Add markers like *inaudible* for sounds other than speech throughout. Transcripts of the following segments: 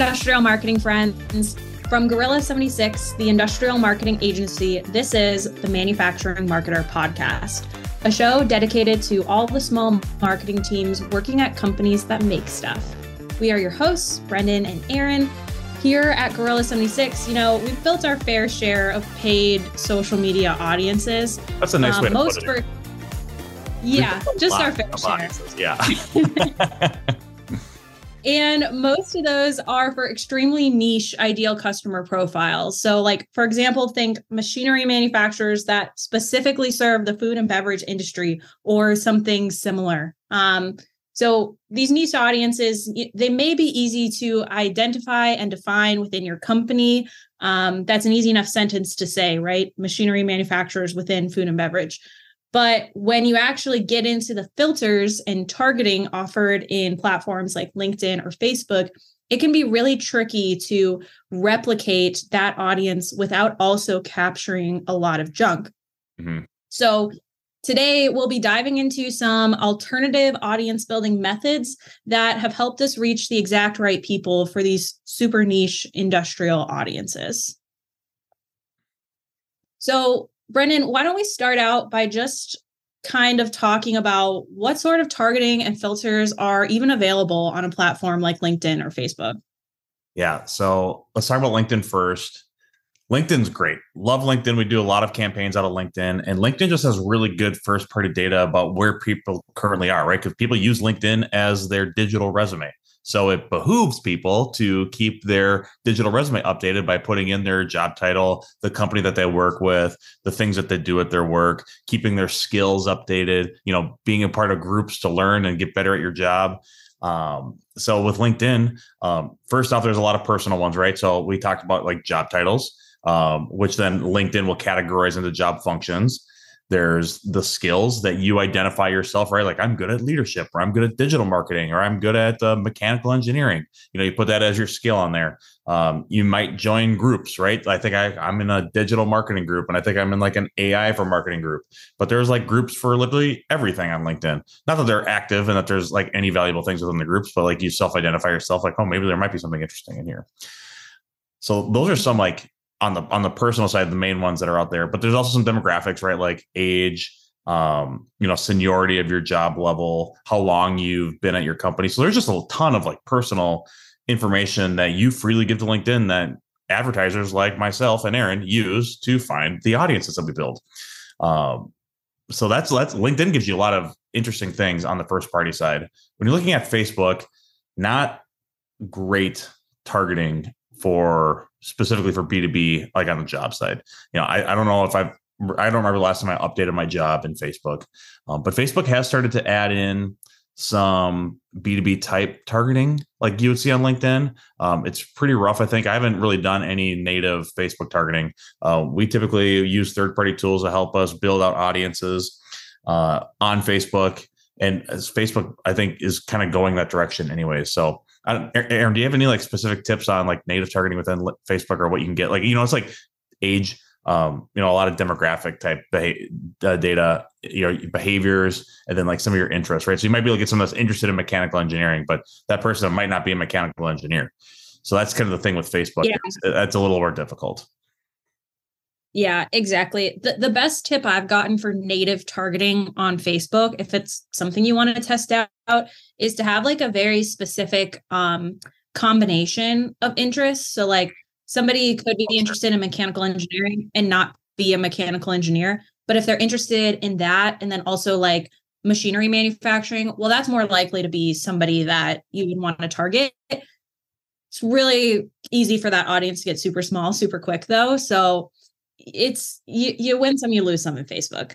industrial marketing friends. From Gorilla 76, the industrial marketing agency, this is the Manufacturing Marketer Podcast, a show dedicated to all the small marketing teams working at companies that make stuff. We are your hosts, Brendon and Aren. Here at Gorilla 76, you know, we've built our fair share of paid social media audiences. That's a nice um, way to most put it. For, yeah, just our fair share. Yeah. *laughs* *laughs* And most of those are for extremely niche ideal customer profiles. So, like, for example, think machinery manufacturers that specifically serve the food and beverage industry or something similar. Um, so, these niche audiences, they may be easy to identify and define within your company. Um, that's an easy enough sentence to say, right? Machinery manufacturers within food and beverage. But when you actually get into the filters and targeting offered in platforms like LinkedIn or Facebook, it can be really tricky to replicate that audience without also capturing a lot of junk. Mm-hmm. So, today we'll be diving into some alternative audience building methods that have helped us reach the exact right people for these super niche industrial audiences. So, Brendon, why don't we start out by just kind of talking about what sort of targeting and filters are even available on a platform like LinkedIn or Facebook? Yeah. So let's talk about LinkedIn first. LinkedIn's great. Love LinkedIn. We do a lot of campaigns out of LinkedIn, and LinkedIn just has really good first party data about where people currently are, right? Because people use LinkedIn as their digital resume. So it behooves people to keep their digital resume updated by putting in their job title, the company that they work with, the things that they do at their work, keeping their skills updated, you know, being a part of groups to learn and get better at your job. Um, so with LinkedIn, um, first off, there's a lot of personal ones, right? So we talked about like job titles, um, which then LinkedIn will categorize into job functions there's the skills that you identify yourself right? Like i'm good at leadership or i'm good at digital marketing or i'm good at uh, mechanical engineering. You know you put that as your skill on there. Um, you might join groups right? I think I, i'm in a digital marketing group and i think i'm in like an ai for marketing group. But there's like groups for literally everything on linkedin. Not that they're active and that there's like any valuable things within the groups but like you self-identify yourself like oh maybe there might be something interesting in here. So those are some like on the on the personal side, the main ones that are out there. But there's also some demographics, right? Like age, um, you know, seniority of your job level, how long you've been at your company. So there's just a ton of like personal information that you freely give to LinkedIn that advertisers like myself and Aren use to find the audiences that we build. Um, so that's that's LinkedIn gives you a lot of interesting things on the first party side. When you're looking at Facebook, not great targeting for specifically for B2B, like on the job side. You know, I, I don't know if I've, I don't remember the last time I updated my job in Facebook, um, but Facebook has started to add in some B2B type targeting like you would see on LinkedIn. Um, it's pretty rough, I think. I haven't really done any native Facebook targeting. Uh, we typically use third party tools to help us build out audiences uh, on Facebook. And as Facebook, I think, is kind of going that direction anyway. So Aren, do you have any like specific tips on like native targeting within Facebook or what you can get? Like, you know, it's like age, um, you know, a lot of demographic type beha- uh, data, you know, behaviors, and then like some of your interests, right? So you might be able to get someone that's interested in mechanical engineering, but that person might not be a mechanical engineer. So that's kind of the thing with Facebook. Yeah. That's a little more difficult. Yeah, exactly. The, the best tip I've gotten for native targeting on Facebook, if it's something you want to test out, is to have like a very specific um, combination of interests. So, like, somebody could be interested in mechanical engineering and not be a mechanical engineer. But if they're interested in that and then also like machinery manufacturing, well, that's more likely to be somebody that you would want to target. It's really easy for that audience to get super small, super quick, though. So, it's you, you win some, you lose some in Facebook.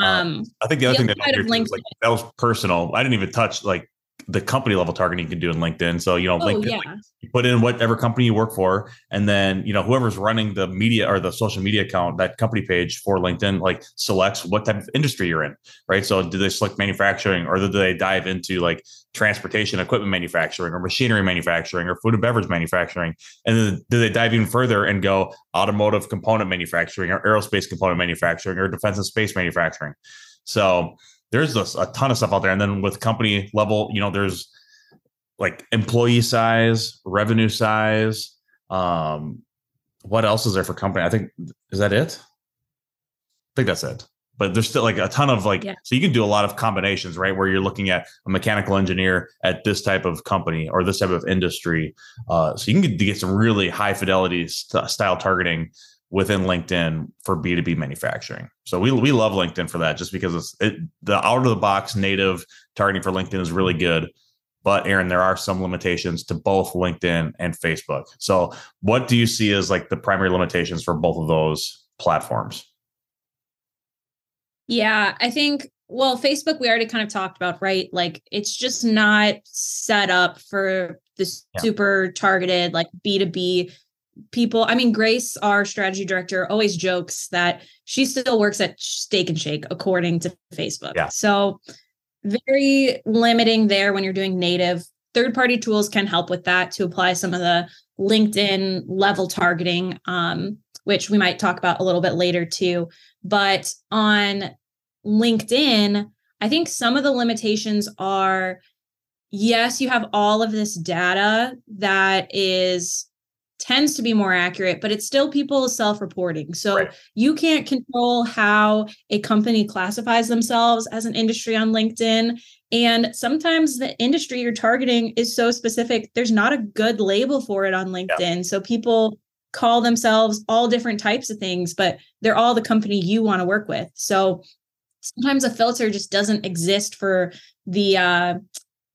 Uh, um, I think the other the thing that, like, that was personal. I didn't even touch like the company level targeting you can do in LinkedIn. So, you know, oh, LinkedIn, yeah. like, you put in whatever company you work for, and then, you know, whoever's running the media or the social media account, that company page for LinkedIn, like selects what type of industry you're in, right? So, do they select manufacturing or do they dive into like transportation equipment manufacturing or machinery manufacturing or food and beverage manufacturing? And then do they dive even further and go automotive component manufacturing or aerospace component manufacturing or defense and space manufacturing? So, there's a, a ton of stuff out there. And then with company level, you know, there's like employee size, revenue size. Um, what else is there for company? I think is that it. I think that's it. But there's still like a ton of like, yeah. so you can do a lot of combinations, right? Where you're looking at a mechanical engineer at this type of company or this type of industry. Uh, so you can get, get some really high fidelity st- style targeting within LinkedIn for B2B manufacturing. So we, we love LinkedIn for that just because it's it, the out of the box native targeting for LinkedIn is really good. But Aren, there are some limitations to both LinkedIn and Facebook. So what do you see as like the primary limitations for both of those platforms? Yeah, I think well, Facebook we already kind of talked about, right? Like it's just not set up for the yeah. super targeted like B2B people. I mean, Grace, our strategy director, always jokes that she still works at Steak and Shake according to Facebook. Yeah. So very limiting there when you're doing native. Third party tools can help with that to apply some of the LinkedIn level targeting, um, which we might talk about a little bit later too. But on LinkedIn, I think some of the limitations are yes, you have all of this data that is tends to be more accurate, but it's still people self-reporting. So right. you can't control how a company classifies themselves as an industry on LinkedIn. And sometimes the industry you're targeting is so specific, there's not a good label for it on LinkedIn. Yeah. So people call themselves all different types of things, but they're all the company you want to work with. So sometimes a filter just doesn't exist for the uh,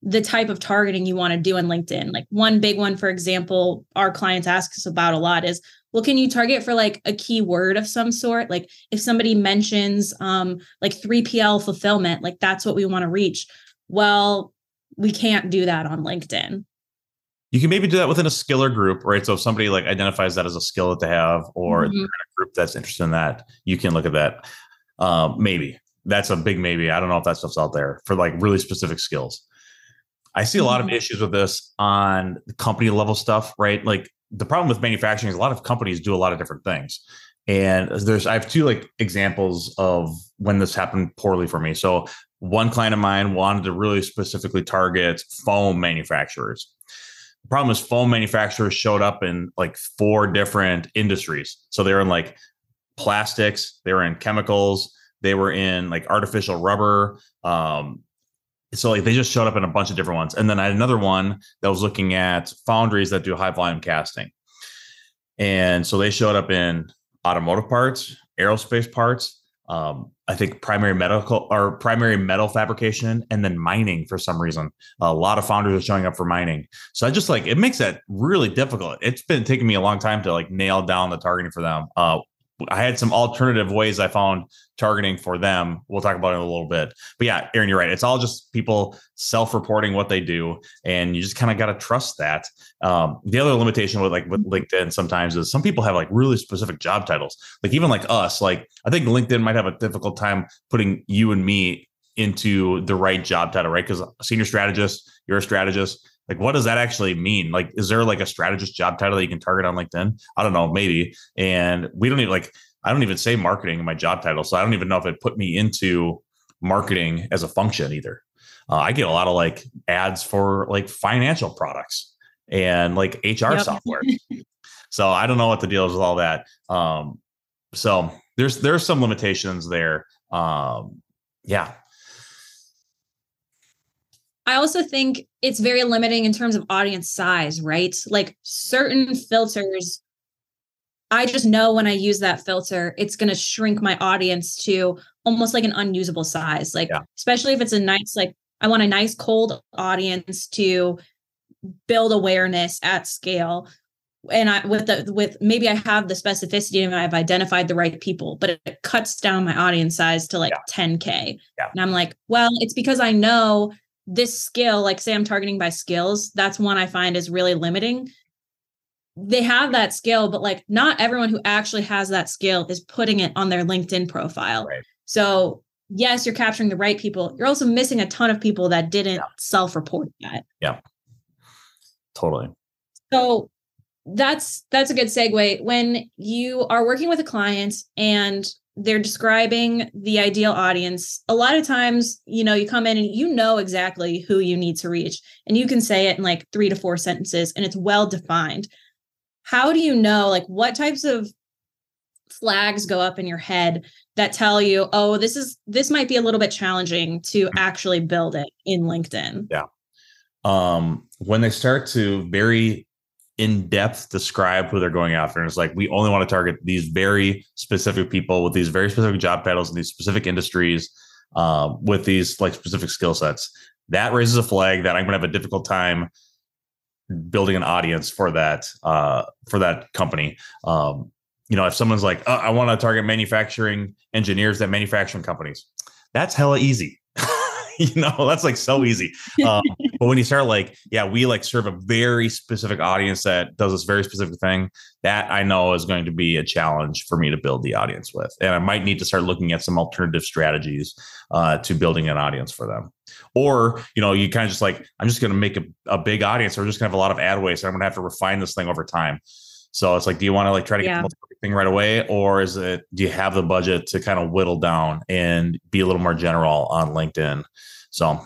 the type of targeting you want to do on LinkedIn. Like one big one, for example, our clients ask us about a lot is, well, can you target for like a keyword of some sort? Like if somebody mentions um like 3PL fulfillment, like that's what we want to reach. Well, we can't do that on LinkedIn. You can maybe do that within a skiller group, right? So if somebody like identifies that as a skill that they have, or mm-hmm. a group that's interested in that, you can look at that. Um, maybe that's a big maybe. I don't know if that stuff's out there for like really specific skills. I see a lot of mm-hmm. issues with this on the company level stuff, right? Like the problem with manufacturing is a lot of companies do a lot of different things. And there's I have two like examples of when this happened poorly for me. So one client of mine wanted to really specifically target foam manufacturers. The problem is foam manufacturers showed up in like four different industries. So they were in like plastics, they were in chemicals, they were in like artificial rubber, um, so like they just showed up in a bunch of different ones. And then i had another one that was looking at foundries that do high volume casting. And so they showed up in automotive parts aerospace parts um, i think primary medical or primary metal fabrication and then mining for some reason. A lot of founders are showing up for mining. So i just like it makes that really difficult. It's been taking me a long time to like nail down the targeting for them. Uh, I had some alternative ways I found targeting for them. We'll talk about it in a little bit. But yeah, Aren, you're right. It's all just people self-reporting what they do, and you just kind of got to trust that. Um, the other limitation with like with LinkedIn sometimes is some people have like really specific job titles. Like even like us, like I think LinkedIn might have a difficult time putting you and me into the right job title, right? Because senior strategist, you're a strategist like what does that actually mean? Like is there like a strategist job title that you can target on linkedin? I don't know maybe. And we don't even like i don't even say marketing in my job title so i don't even know if it put me into marketing as a function either. Uh, i get a lot of like ads for like financial products and like hr yep. software. So i don't know what the deal is with all that. Um so there's there's some limitations there. Um yeah I also think it's very limiting in terms of audience size, right? Like certain filters, I just know when I use that filter, it's going to shrink my audience to almost like an unusable size. Like, yeah. especially if it's a nice, like, I want a nice cold audience to build awareness at scale. And I with the with maybe I have the specificity and I've identified the right people, but it cuts down my audience size to like yeah. 10K. Yeah. And I'm like, well, it's because I know this skill, like say I'm targeting by skills, that's one I find is really limiting. They have that skill, but like not everyone who actually has that skill is putting it on their LinkedIn profile. Right. So, yes, you're capturing the right people. You're also missing a ton of people that didn't yeah. self report that. Yeah. Totally. So, that's that's a good segue when you are working with a client and they're describing the ideal audience. A lot of times, you know, you come in and you know exactly who you need to reach, and you can say it in like three to four sentences and it's well defined. How do you know, like, what types of flags go up in your head that tell you, oh, this is this might be a little bit challenging to actually build it in LinkedIn? Yeah. Um, when they start to very in depth describe who they're going after. And it's like, we only want to target these very specific people with these very specific job titles in these specific industries uh, with these like specific skill sets. That raises a flag that I'm going to have a difficult time building an audience for that uh, for that company. Um, you know, if someone's like, oh, I want to target manufacturing engineers that manufacturing companies, that's hella easy. *laughs* you know, that's like so easy. Um, *laughs* but when you start like, yeah, we like serve a very specific audience that does this very specific thing, that I know is going to be a challenge for me to build the audience with. And I might need to start looking at some alternative strategies uh, to building an audience for them. Or, you know, you kind of just like, I'm just going to make a, a big audience. Or just going to have a lot of ad waste. I'm going to have to refine this thing over time. So it's like, do you want to like try to yeah. get the most thing right away, or is it do you have the budget to kind of whittle down and be a little more general on LinkedIn? So,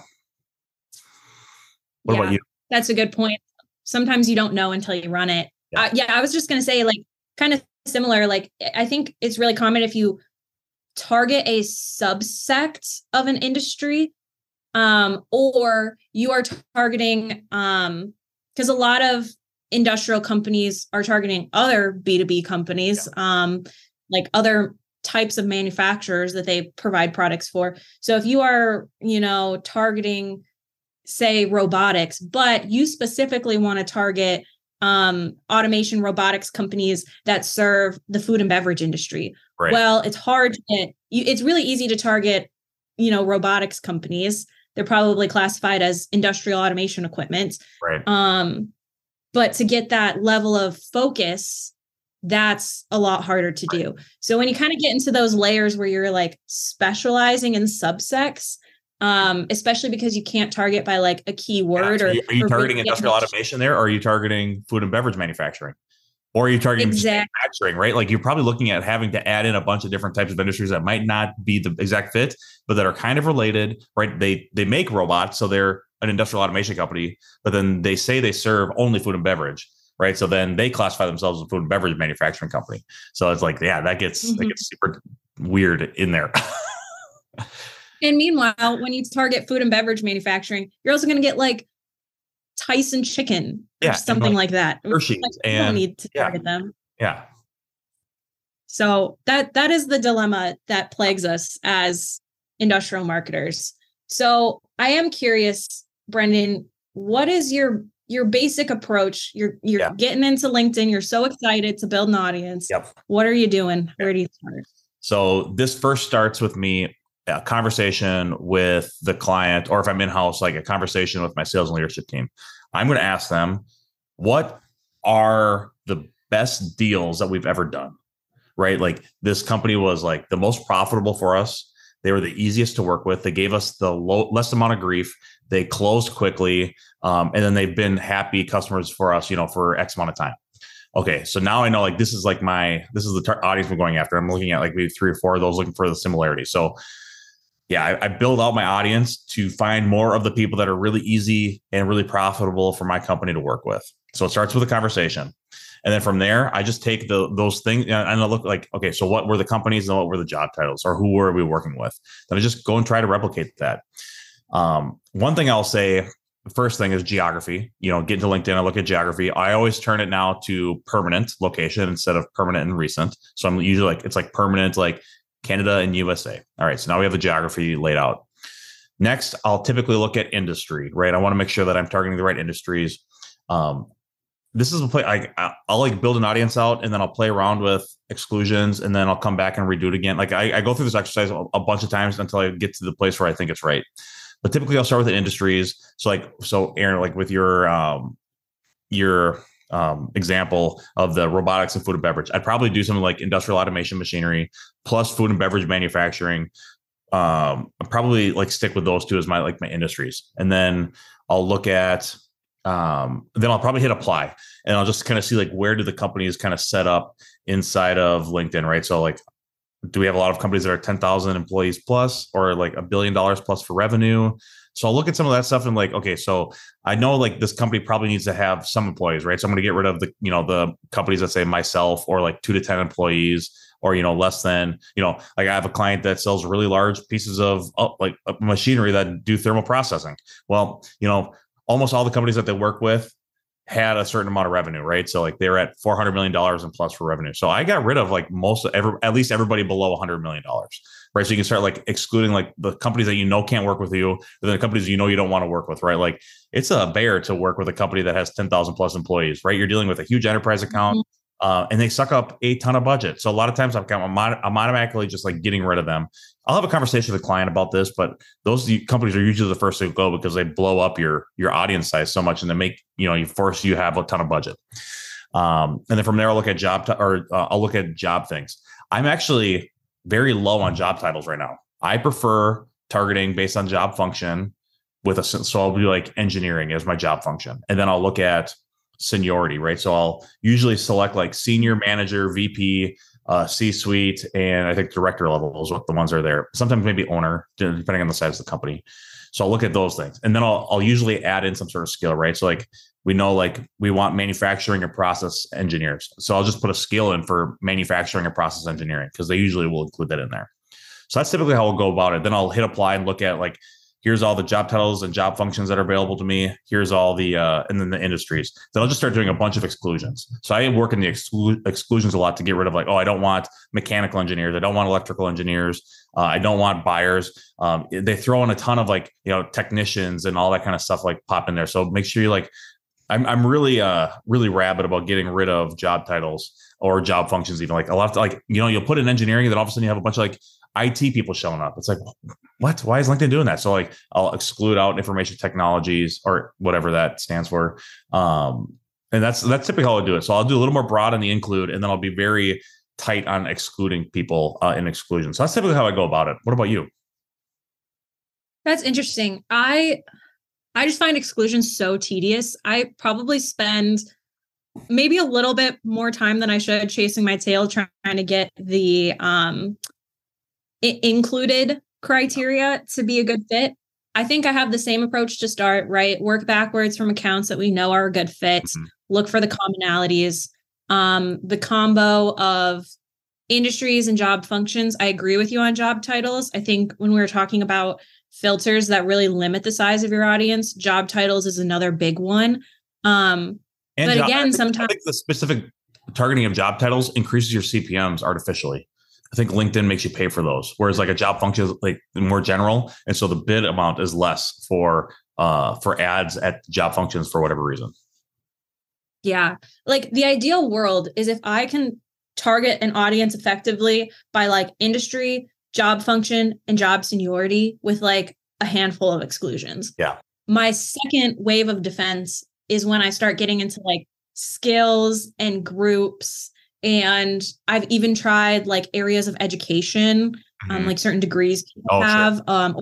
what yeah, about you? That's a good point. Sometimes you don't know until you run it. Yeah, uh, yeah I was just gonna say like kind of similar. Like I think it's really common if you target a subsect of an industry um or you are targeting um because a lot of industrial companies are targeting other B2B companies, yeah. um, like other types of manufacturers that they provide products for. So if you are, you know, targeting, say, robotics, but you specifically want to target um, automation robotics companies that serve the food and beverage industry. Right. Well, it's hard. To, it's really easy to target, you know, robotics companies. They're probably classified as industrial automation equipment. Right. Um, but to get that level of focus, that's a lot harder to do. So when you kind of get into those layers where you're like specializing in subsects, um, especially because you can't target by like a keyword yeah, or are you, are you targeting industrial automation there or are you targeting food and beverage manufacturing? Or you're you targeting exactly. manufacturing, right? Like you're probably looking at having to add in a bunch of different types of industries that might not be the exact fit, but that are kind of related, right? They they make robots, so they're an industrial automation company, but then they say they serve only food and beverage, right? So then they classify themselves as a food and beverage manufacturing company. So it's like, yeah, that gets mm-hmm. that gets super weird in there. *laughs* and meanwhile, when you target food and beverage manufacturing, you're also going to get like Tyson chicken yeah, something like, like, that. Hershey's like, and don't need to target them. Yeah. So that that is the dilemma that plagues us as industrial marketers. So I am curious Brendon, what is your your basic approach? You're you're yeah. getting into LinkedIn. You're so excited to build an audience. Yep. What are you doing? Where do you start? So this first starts with me a conversation with the client, or if I'm in house, like a conversation with my sales and leadership team. I'm going to ask them what are the best deals that we've ever done. Right, like this company was like the most profitable for us. They were the easiest to work with. They gave us the low, less amount of grief. They closed quickly, um, and then they've been happy customers for us, you know, for X amount of time. Okay, so now I know like this is like my this is the tar- audience we're going after. I'm looking at like maybe three or four of those, looking for the similarity. So yeah, I, I, build out my audience to find more of the people that are really easy and really profitable for my company to work with. So it starts with a conversation. And then from there, I just take the those things and I look like, okay, so what were the companies and what were the job titles or who were we working with? Then I just go and try to replicate that. Um, one thing I'll say, the first thing is geography. You know, get into LinkedIn, I look at geography. I always turn it now to permanent location instead of permanent and recent. So I'm usually like, it's like permanent, like Canada and USA. All right. So now we have the geography laid out. Next, I'll typically look at industry, right? I want to make sure that I'm targeting the right industries. Um, this is a play I I'll like build an audience out and then I'll play around with exclusions and then I'll come back and redo it again. Like I, I go through this exercise a, bunch of times until I get to the place where I think it's right. But typically, I'll start with the industries. So, like, so Aren, like with your um, your um, example of the robotics and food and beverage, I'd probably do something like industrial automation machinery plus food and beverage manufacturing. Um, I'll probably like stick with those two as my like my industries, and then I'll look at um, then I'll probably hit apply, and I'll just kind of see like where do the companies kind of set up inside of LinkedIn, right? So like do we have a lot of companies that are 10,000 employees plus or like a billion dollars plus for revenue? So I'll look at some of that stuff and like, okay, so I know like this company probably needs to have some employees, right? So I'm going to get rid of the, you know, the companies that say myself or like two to 10 employees or, you know, less than, you know, like I have a client that sells really large pieces of uh, like machinery that do thermal processing. Well, you know, almost all the companies that they work with had a certain amount of revenue, right? So like they were at four hundred million dollars in plus for revenue. So I got rid of like most of every at least everybody below hundred million dollars, right? So you can start like excluding like the companies that you know can't work with you, and then the companies you know you don't want to work with, right? Like it's a bear to work with a company that has ten thousand plus employees, right? You're dealing with a huge enterprise account. Mm-hmm. Uh, and they suck up a ton of budget. So a lot of times I'm, I'm, I'm automatically just like getting rid of them. I'll have a conversation with a client about this, but those companies are usually the first to go because they blow up your your audience size so much and they make you know you force you have a ton of budget. Um, and then from there, I'll look at job t- or uh, I'll look at job things. I'm actually very low on job titles right now. I prefer targeting based on job function with a so I'll be like engineering as my job function, and then I'll look at seniority, right? So I'll usually select like senior manager, VP, uh, C-suite, and I think director level is what the ones are there. Sometimes maybe owner, depending on the size of the company. So I'll look at those things, and then I'll I'll usually add in some sort of skill, right? So like we know like we want manufacturing and process engineers, so I'll just put a skill in for manufacturing and process engineering because they usually will include that in there. So that's typically how we'll go about it. Then I'll hit apply and look at like here's all the job titles and job functions that are available to me. Here's all the uh, and then the industries. Then i'll just start doing a bunch of exclusions. So i work in the exclu- exclusions a lot to get rid of like oh i don't want mechanical engineers. I don't want electrical engineers. Uh, i don't want buyers. Um, they throw in a ton of like you know technicians and all that kind of stuff like pop in there. So make sure you like i'm, I'm really uh really rabid about getting rid of job titles or job functions even. Like a lot of like you know you'll put in engineering then all of a sudden you have a bunch of like IT people showing up. It's like, what? Why is LinkedIn doing that? So like, I'll exclude out information technologies or whatever that stands for. Um, and that's that's typically how I do it. So I'll do a little more broad on the include, and then I'll be very tight on excluding people uh, in exclusion. So that's typically how I go about it. What about you? That's interesting. I I just find exclusion so tedious. I probably spend maybe a little bit more time than I should chasing my tail trying to get the um included criteria to be a good fit. I think I have the same approach to start, right? Work backwards from accounts that we know are a good fit, mm-hmm. look for the commonalities. Um, the combo of industries and job functions, I agree with you on job titles. I think when we were talking about filters that really limit the size of your audience, job titles is another big one. Um, and but job, again, sometimes the specific targeting of job titles increases your CPMs artificially. I think LinkedIn makes you pay for those, whereas like a job function is like more general, and so the bid amount is less for uh for ads at job functions for whatever reason. Yeah, like the ideal world is if I can target an audience effectively by like industry, job function, and job seniority with like a handful of exclusions. Yeah. My second wave of defense is when I start getting into like skills and groups and I've even tried like areas of education, um, mm-hmm. um, like certain degrees oh, have sure. um,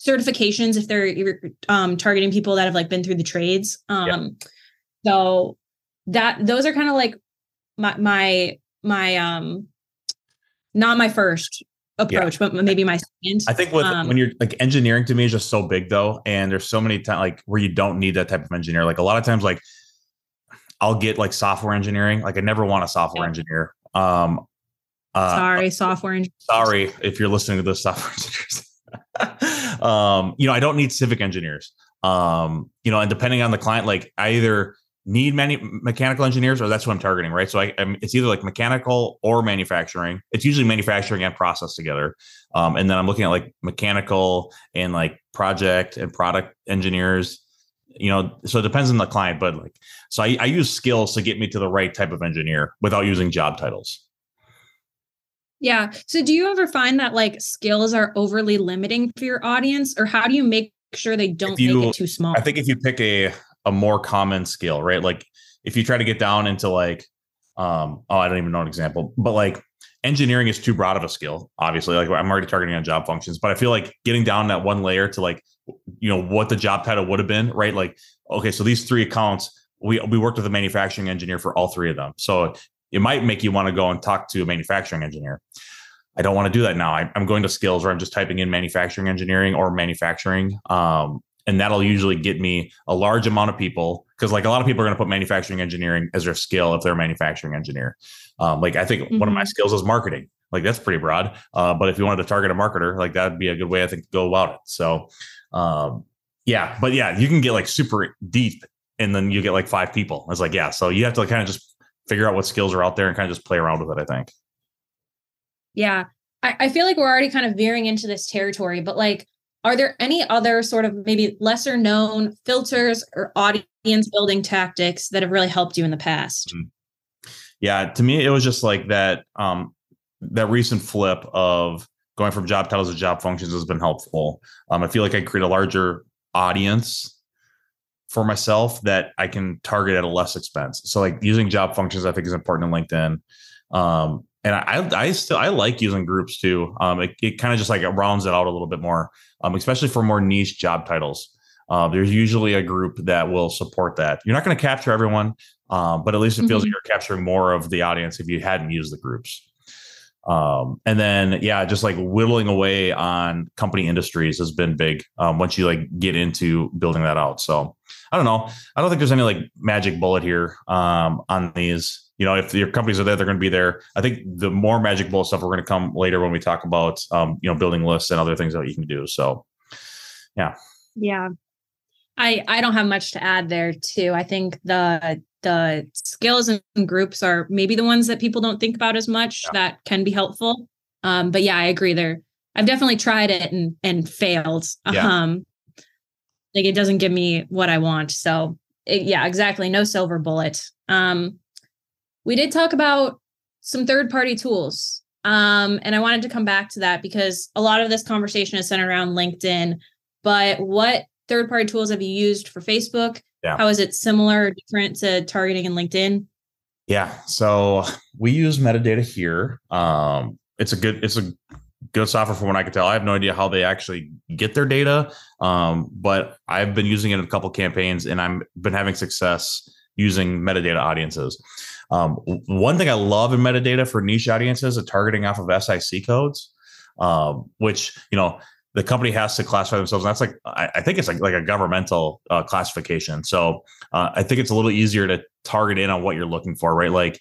certifications if they're um, targeting people that have like been through the trades. Um, So that those are kind of like my my my um not my first approach, yeah. but maybe my second. I think with um, when you're like engineering to me is just so big though, and there's so many times like where you don't need that type of engineer. Like a lot of times, like I'll get like software engineering. Like I never want a software engineer. Um, uh, sorry, software engineers. Sorry if you're listening to this *laughs* software engineers. um, you know, I don't need civic engineers. Um, you know, and depending on the client, like I either need many mechanical engineers or that's what I'm targeting, right? So I, I'm, it's either like mechanical or manufacturing. It's usually manufacturing and process together. Um, and then I'm looking at like mechanical and like project and product engineers you know so it depends on the client but like so I, I, use skills to get me to the right type of engineer without using job titles. Yeah. So do you ever find that like skills are overly limiting for your audience or how do you make sure they don't you, make it too small? I think if you pick a a more common skill right? Like if you try to get down into like um oh i don't even know an example but like engineering is too broad of a skill obviously. Like i'm already targeting on job functions but i feel like getting down that one layer to like you know what the job title would have been right like okay so these three accounts we we worked with a manufacturing engineer for all three of them so it might make you want to go and talk to a manufacturing engineer I don't want to do that now. I, am going to skills where I'm just typing in manufacturing engineering or manufacturing. Um, and that'll usually get me a large amount of people because like a lot of people are going to put manufacturing engineering as their skill if they're a manufacturing engineer. Um, like I think mm-hmm. one of my mm-hmm. skills is marketing. Like that's pretty broad. Uh, but if you wanted to target a marketer, like that'd be a good way I think to go about it. So um, yeah, but yeah, you can get like super deep and then you get like five people. It's like, yeah. So you have to like kind of just figure out what skills are out there and kind of just play around with it, I think. Yeah. I, I feel like we're already kind of veering into this territory, but like, are there any other sort of maybe lesser known filters or audience building tactics that have really helped you in the past? Mm-hmm. Yeah, to me, it was just like that. Um, that recent flip of going from job titles to job functions has been helpful. Um, I feel like I create a larger audience for myself that I can target at a less expense. So like using job functions, I think is important in LinkedIn. Um, and I, I still I like using groups too. Um, it, it kind of just like it rounds it out a little bit more, um, especially for more niche job titles. Uh, there's usually a group that will support that. You're not going to capture everyone, um, but at least it feels mm-hmm. like you're capturing more of the audience if you hadn't used the groups. Um, and then yeah, just like whittling away on company industries has been big um, once you like get into building that out. So I don't know. I don't think there's any like magic bullet here um, on these. You know, if your companies are there, they're going to be there. I think the more magic bullet stuff we're going to come later when we talk about um, you know building lists and other things that you can do. So yeah, yeah. I I don't have much to add there too. I think the the skills and groups are maybe the ones that people don't think about as much yeah. that can be helpful. Um, but yeah, I agree there. I've definitely tried it and and failed. Yeah. Um, like it doesn't give me what I want. So it, yeah, exactly. No silver bullet. Um, we did talk about some third party tools. Um, and I wanted to come back to that because a lot of this conversation is centered around LinkedIn. But what third party tools have you used for Facebook? Yeah. How is it similar or different to targeting in LinkedIn? Yeah. So we use metadata here. Um, it's a good, it's a good software from what I can tell. I have no idea how they actually get their data. Um, but I've been using it in a couple campaigns and I've been having success using metadata audiences. Um, one thing I love in metadata for niche audiences is targeting off of SIC codes, um, which, you know, the company has to classify themselves. And that's like I, I think it's like like a governmental uh, classification. So uh, I think it's a little easier to target in on what you're looking for, right? Like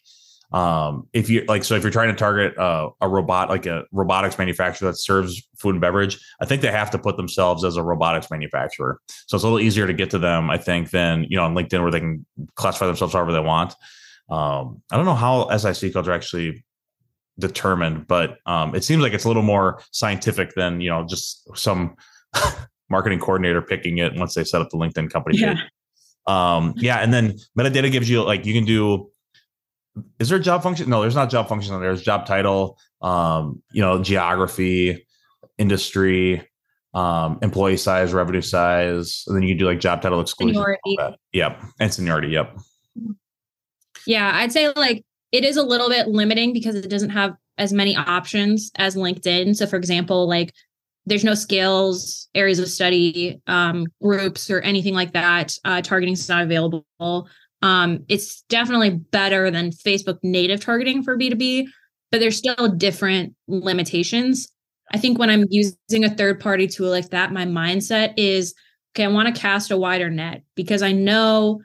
um, if you like, so if you're trying to target uh, a robot, like a robotics manufacturer that serves food and beverage, I think they have to put themselves as a robotics manufacturer. So it's a little easier to get to them, I think, than you know on LinkedIn where they can classify themselves however they want. Um, I don't know how SIC codes are actually determined, but um, it seems like it's a little more scientific than you know just some *laughs* marketing coordinator picking it once they set up the LinkedIn company. Yeah. Um, yeah, and then metadata gives you like you can do. Is there a job function? No, there's not job function. There's job title. Um, you know, geography, industry, um, employee size, revenue size, and then you can do like job title exclusion. Seniority. Yep, and seniority. Yep. Yeah, I'd say like it is a little bit limiting because it doesn't have as many options as LinkedIn. So, for example, like there's no skills, areas of study, um, groups, or anything like that. Uh, targeting is not available. Um, it's definitely better than Facebook native targeting for B2B, but there's still different limitations. I think when I'm using a third party tool like that, my mindset is okay, I want to cast a wider net because I know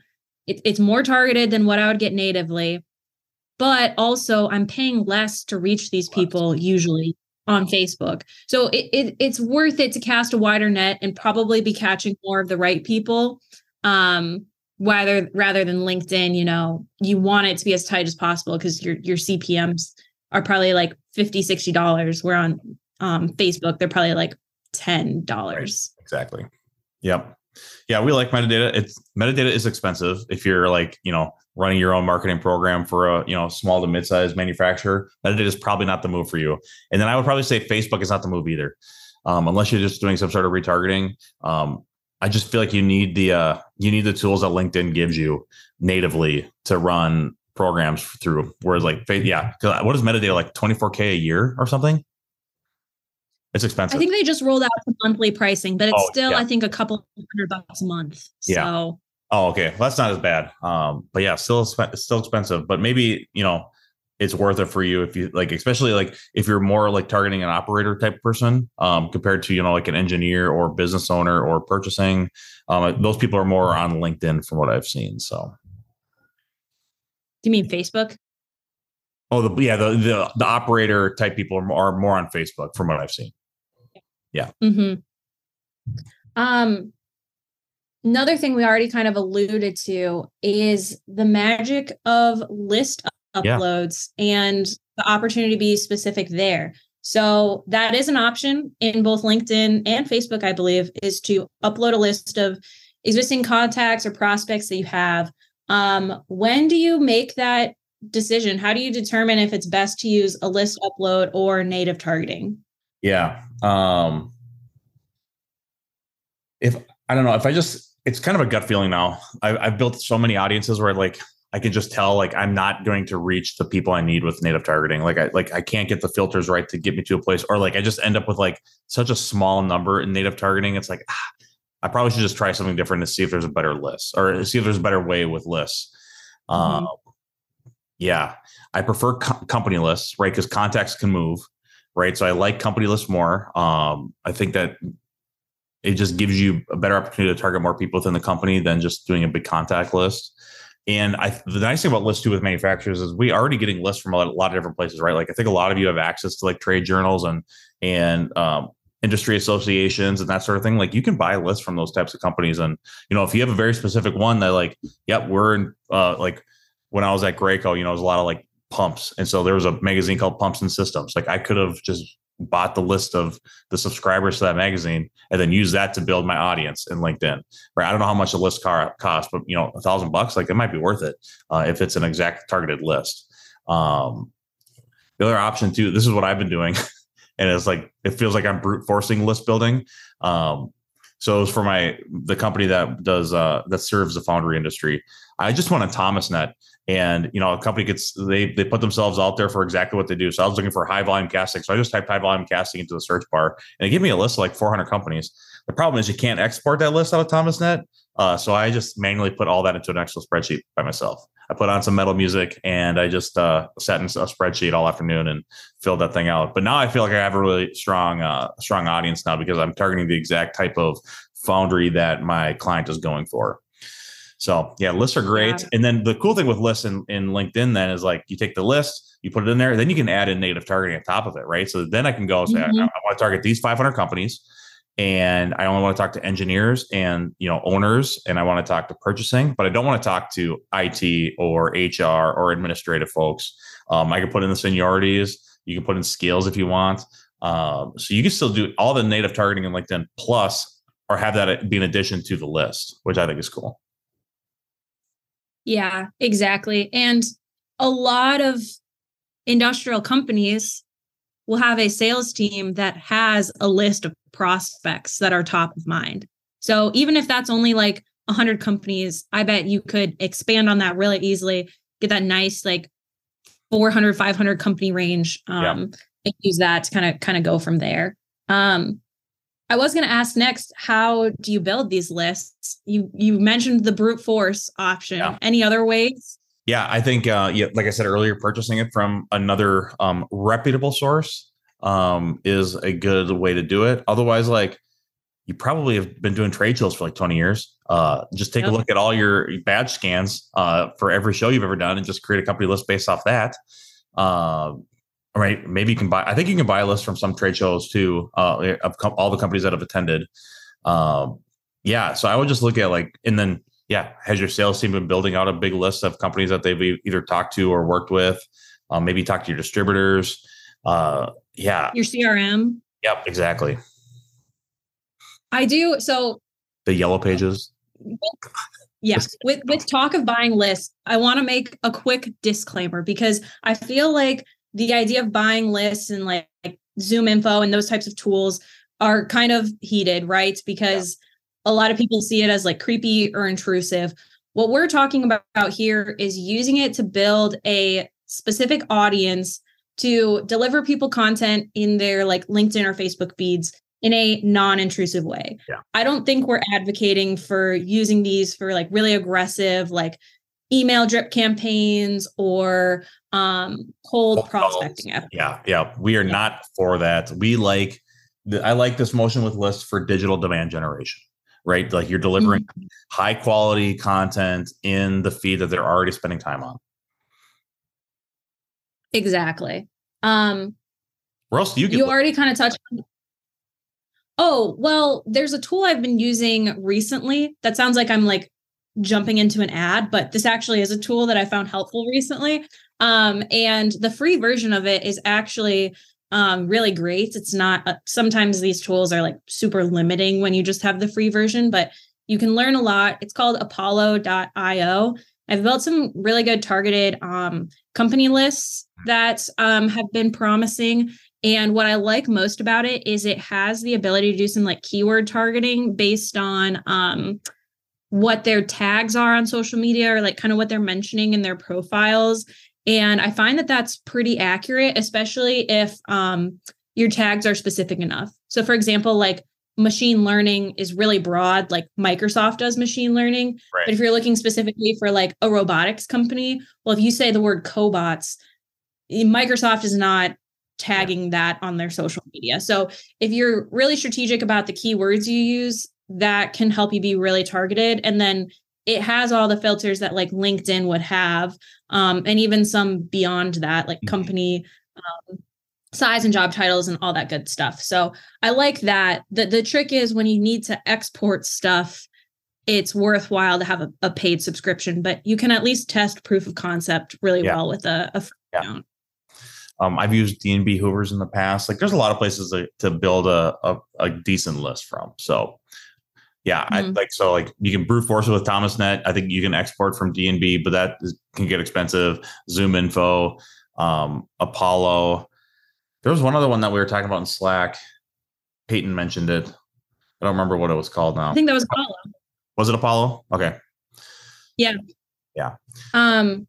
it, it's more targeted than what I would get natively but also I'm paying less to reach these people usually on Facebook. So it, it, it's worth it to cast a wider net and probably be catching more of the right people. Um, rather rather than LinkedIn, you know, you want it to be as tight as possible because your your CPMs are probably like 50 60 dollars where on um, Facebook they're probably like $10. Exactly. Yep. Yeah, we like metadata. It's metadata is expensive if you're like, you know, running your own marketing program for a, you know, small to mid-sized manufacturer. Metadata is probably not the move for you. And then I would probably say Facebook is not the move either. Um, unless you're just doing some sort of retargeting. Um, I just feel like you need the uh, you need the tools that LinkedIn gives you natively to run programs through. Whereas like, yeah, what is metadata like 24k a year or something? It's expensive. I think they just rolled out some monthly pricing, but it's oh, still, yeah. I think, a couple hundred bucks a month. So. Oh, okay. Well, that's not as bad. Um, but yeah, still, still expensive. But maybe you know, it's worth it for you if you like, especially like if you're more like targeting an operator type person um, compared to you know like an engineer or business owner or purchasing. Um, those people are more on LinkedIn from what I've seen. So, do you mean Facebook? Oh, the yeah the the, the operator type people are more, are more on Facebook from what I've seen. Yeah. Mm-hmm. Um, another thing we already kind of alluded to is the magic of list uploads yeah. and the opportunity to be specific there. So that is an option in both LinkedIn and Facebook, I believe, is to upload a list of existing contacts or prospects that you have. Um, when do you make that decision? How do you determine if it's best to use a list upload or native targeting? Yeah. Um, if I don't know, if I just, it's kind of a gut feeling now. I, I've built so many audiences where like I can just tell like I'm not going to reach the people I need with native targeting. Like I like I can't get the filters right to get me to a place, or like I just end up with like such a small number in native targeting. It's like ah, I probably should just try something different to see if there's a better list or see if there's a better way with lists. Mm-hmm. Um, yeah, I prefer co- company lists, right? Because contacts can move, right? So I like company lists more. Um, I think that it just gives you a better opportunity to target more people within the company than just doing a big contact list. And I, the nice thing about lists too with manufacturers is we already getting lists from a lot, a lot, of different places, right? Like I think a lot of you have access to like trade journals and and um, industry associations and that sort of thing. Like you can buy lists from those types of companies, and you know if you have a very specific one that like, yep, we're in, uh, like when I was at Graco, you know, there's a lot of like pumps, and so there was a magazine called Pumps and Systems. Like I could have just bought the list of the subscribers to that magazine and then use that to build my audience in LinkedIn. Right? I don't know how much a list car costs, but you know, a thousand bucks, like it might be worth it uh, if it's an exact targeted list. Um, the other option too, this is what I've been doing, *laughs* and it's like it feels like I'm brute forcing list building. Um, so it's for my the company that does uh, that serves the foundry industry. I just went on Thomasnet and you know a company gets they they put themselves out there for exactly what they do. So i was looking for high volume casting. So i just typed high volume casting into the search bar and it gave me a list of like 400 companies. The problem is you can't export that list out of thomasnet uh, so i just manually put all that into an excel spreadsheet by myself i put on some metal music and i just uh, sat in a spreadsheet all afternoon and filled that thing out but now i feel like i have a really strong uh, strong audience now because i'm targeting the exact type of foundry that my client is going for so yeah, lists are great. Yeah. And then the cool thing with lists in, in LinkedIn then is like you take the list, you put it in there, then you can add in native targeting on top of it, right? So then I can go say mm-hmm. I, I want to target these 500 companies, and I only want to talk to engineers and you know owners, and I want to talk to purchasing, but I don't want to talk to IT or HR or administrative folks. Um, I can put in the seniorities. You can put in skills if you want. Um, so you can still do all the native targeting in LinkedIn plus, or have that be an addition to the list, which I think is cool. Yeah, exactly. And a lot of industrial companies will have a sales team that has a list of prospects that are top of mind. So even if that's only like 100 companies, I bet you could expand on that really easily, get that nice like 400 500 company range um yeah. and use that to kind of kind of go from there. Um I was going to ask next, how do you build these lists? You you mentioned the brute force option. Yeah. Any other ways? Yeah, I think uh, yeah, like I said earlier, purchasing it from another um, reputable source um, is a good way to do it. Otherwise, like you probably have been doing trade shows for like 20 years. Uh, just take yep. a look at all your badge scans uh, for every show you've ever done and just create a company list based off that. Uh, right? Maybe you can buy. I think you can buy a list from some trade shows too uh, of com- all the companies that have attended. Um, yeah, so I would just look at like, and then yeah, has your sales team been building out a big list of companies that they've either talked to or worked with? Um, maybe talk to your distributors. Uh, yeah, your CRM. Yep, exactly. I do. So the yellow pages. Yes. With with talk of buying lists, I want to make a quick disclaimer because I feel like the idea of buying lists and like, like ZoomInfo and those types of tools are kind of heated, right? Because yeah. A lot of people see it as like creepy or intrusive. What we're talking about here is using it to build a specific audience to deliver people content in their like LinkedIn or Facebook feeds in a non-intrusive way. Yeah. I don't think we're advocating for using these for like really aggressive like email drip campaigns or um, cold, prospecting. Yeah, yeah, we are yeah. not for that. We like I like this motion with lists for digital demand generation. Right, like you're delivering mm-hmm. high quality content in the feed that they're already spending time on. Exactly. Um, Where else do you get? You already kind of touched. on Oh, well, there's a tool I've been using recently that sounds like I'm like jumping into an ad, but this actually is a tool that I found helpful recently. Um, and the free version of it is actually um, really great. It's not, uh, sometimes these tools are like super limiting when you just have the free version, but you can learn a lot. It's called apollo.io. I've built some really good targeted um, company lists that um, have been promising. And what I like most about it is it has the ability to do some like keyword targeting based on um, what their tags are on social media or like kind of what they're mentioning in their profiles. And I find that that's pretty accurate, especially if um, your tags are specific enough. So, for example, like machine learning is really broad, like Microsoft does machine learning. Right. But if you're looking specifically for like a robotics company, well, if you say the word cobots, Microsoft is not tagging yeah. that on their social media. So if you're really strategic about the keywords you use, that can help you be really targeted. And then it has all the filters that like LinkedIn would have, um, and even some beyond that, like mm-hmm. company um, size and job titles and all that good stuff. So I like that. The the trick is when you need to export stuff, it's worthwhile to have a, a paid subscription, but you can at least test proof of concept really yeah. well with a, a yeah. account. Um, I've used D&B Hoovers in the past. Like there's a lot of places to, to build a, a, a, decent list from. So yeah, mm-hmm. I like, so like you can brute force it with Thomasnet. I think you can export from D&B, but that is, can get expensive. ZoomInfo, um, Apollo. There was one other one that we were talking about in Slack. Peyton mentioned it. I don't remember what it was called now. I think that was Apollo. Was it Apollo? Okay. Yeah. Yeah. Um,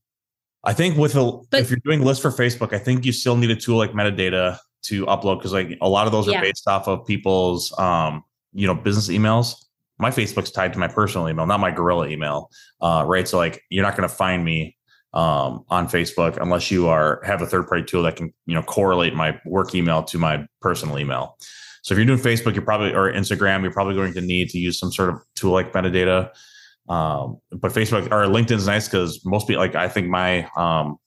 I think with a but, if you're doing lists for Facebook, I think you still need a tool like metadata to upload because like a lot of those are yeah. based off of people's um, you know, business emails. My Facebook's tied to my personal email, not my Gorilla email. Uh, right. So like you're not gonna find me um, on Facebook unless you are have a third party tool that can, you know, correlate my work email to my personal email. So if you're doing Facebook, you're probably or Instagram, you're probably going to need to use some sort of tool like metadata. Um, but Facebook or LinkedIn's nice because most people like I think my um,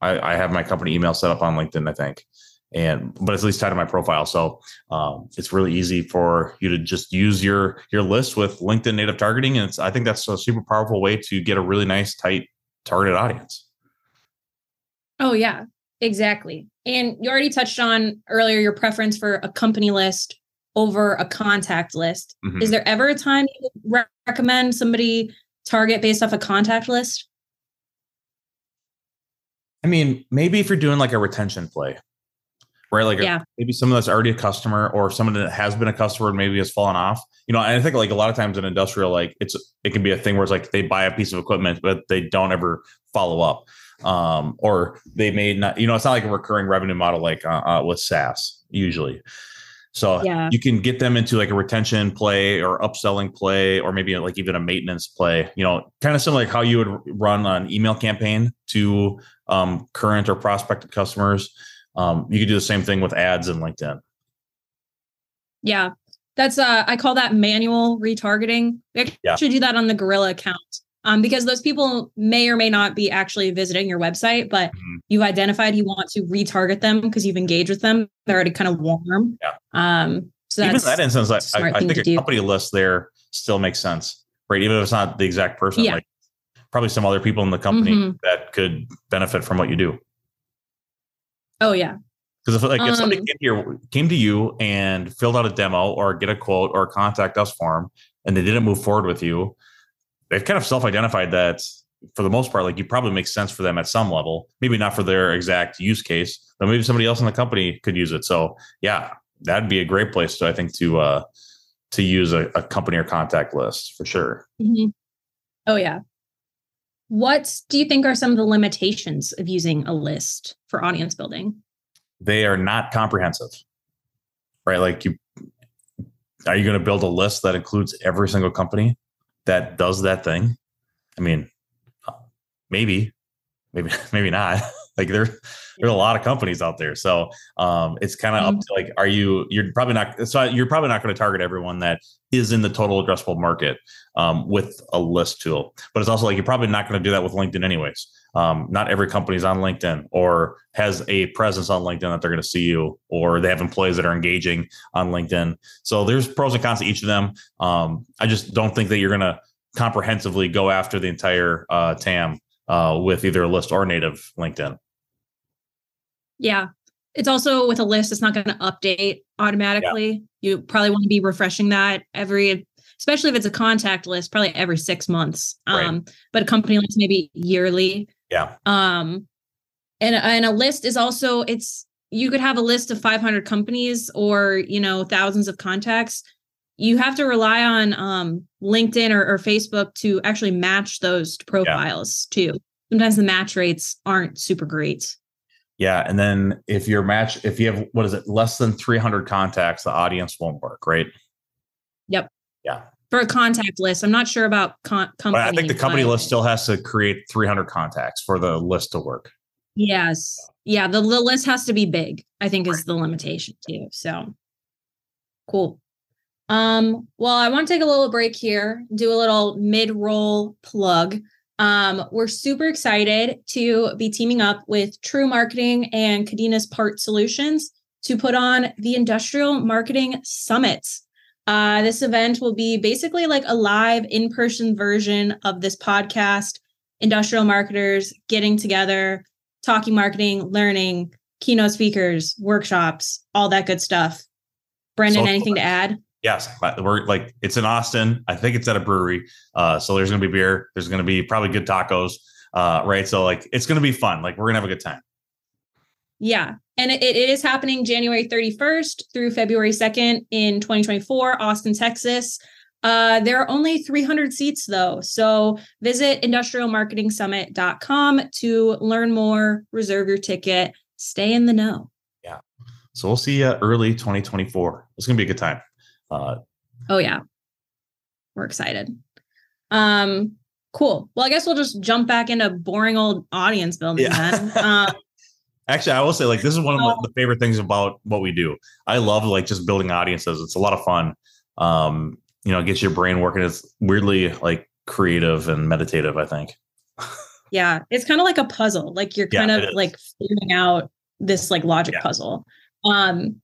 I, I, have my company email set up on LinkedIn, I think. And but it's at least tied to my profile. So um, it's really easy for you to just use your your list with LinkedIn native targeting. And it's I think that's a super powerful way to get a really nice, tight targeted audience. Oh yeah, exactly. And you already touched on earlier your preference for a company list over a contact list. Mm-hmm. Is there ever a time you re- recommend somebody target based off a contact list? I mean, maybe if you're doing like a retention play, right? Like yeah. maybe someone that's already a customer or someone that has been a customer and maybe has fallen off. You know, and I think like a lot of times in industrial, like it's it can be a thing where it's like they buy a piece of equipment, but they don't ever follow up. Um, or they may not, you know, it's not like a recurring revenue model like uh, uh, with SaaS usually. So yeah. you can get them into like a retention play or upselling play, or maybe like even a maintenance play. You know, kind of similar like how you would run an email campaign to um, current or prospective customers. Um, you could do the same thing with ads in LinkedIn. Yeah, that's uh, I call that manual retargeting. We yeah. should do that on the Gorilla account um, because those people may or may not be actually visiting your website, but mm-hmm. you've identified you want to retarget them because you've engaged with them. They're already kind of warm. Yeah. Um, so even that instance, I, I, I think a do. company list there still makes sense, right? Even if it's not the exact person, yeah. like probably some other people in the company mm-hmm. that could benefit from what you do. Oh yeah. Because if like if somebody um, came, here, came to you and filled out a demo or get a quote or contact us form and they didn't move forward with you, they've kind of self-identified that for the most part, like you probably make sense for them at some level. Maybe not for their exact use case, but maybe somebody else in the company could use it. So yeah, that'd be a great place to I think to uh to use a, a company or contact list for sure. Mm-hmm. Oh yeah. What do you think are some of the limitations of using a list for audience building? They are not comprehensive. Right? Like you are you going to build a list that includes every single company? that does that thing. I mean, maybe, maybe, *laughs* maybe not. Like there, there's a lot of companies out there. So um, it's kind of mm-hmm. up to like, are you, you're probably not, so you're probably not going to target everyone that is in the total addressable market um, with a list tool. But it's also like, you're probably not going to do that with LinkedIn anyways. Um, not every company is on LinkedIn or has a presence on LinkedIn that they're going to see you, or they have employees that are engaging on LinkedIn. So there's pros and cons to each of them. Um, I just don't think that you're going to comprehensively go after the entire uh, TAM uh, with either a list or native LinkedIn. Yeah. It's also with a list, it's not going to update automatically. Yeah. You probably want to be refreshing that every especially if it's a contact list, probably every six months. Right. Um, but a company list maybe yearly. Yeah. Um, and and a list is also it's you could have a list of 500 companies or you know thousands of contacts. You have to rely on um, LinkedIn or, or, Facebook to actually match those profiles yeah. too. Sometimes the match rates aren't super great. Yeah, and then if your match, if you have what is it, less than 300 contacts, the audience won't work, right? Yep. Yeah. For a contact list, I'm not sure about con- company. I think the company list still has to create 300 contacts for the list to work. Yes. Yeah. The, the list has to be big, I think is the limitation too. So cool. Um, well, I want to take a little break here, do a little mid-roll plug. Um, we're super excited to be teaming up with TREW Marketing and CADENAS PARTsolutions to put on the Industrial Marketing Summit. Uh, this event will be basically like a live in person version of this podcast. Industrial marketers getting together, talking marketing, learning, keynote speakers, workshops, all that good stuff. Brendon, anything to add? Yes, we're like it's in Austin. I think it's at a brewery. Uh, so there's going to be beer. There's going to be probably good tacos. Uh, right. So like it's going to be fun. Like we're going to have a good time. Yeah. And it, it is happening January 31st through February 2nd in 2024, Austin, Texas. Uh, there are only 300 seats though. So visit industrialmarketingsummit.com to learn more, reserve your ticket, stay in the know. Yeah. So we'll see you early 2024. It's going to be a good time. Uh, oh, yeah. We're excited. Um, cool. Well, I guess we'll just jump back into boring old audience building yeah. then. *laughs* Um, Actually, I will say like this is one of the favorite things about what we do. I love like just building audiences. It's a lot of fun. Um, you know, it gets your brain working. It's weirdly like creative and meditative, I think. yeah. It's kind of like a puzzle. Like you're kind yeah, of like figuring out this like logic yeah. puzzle. Um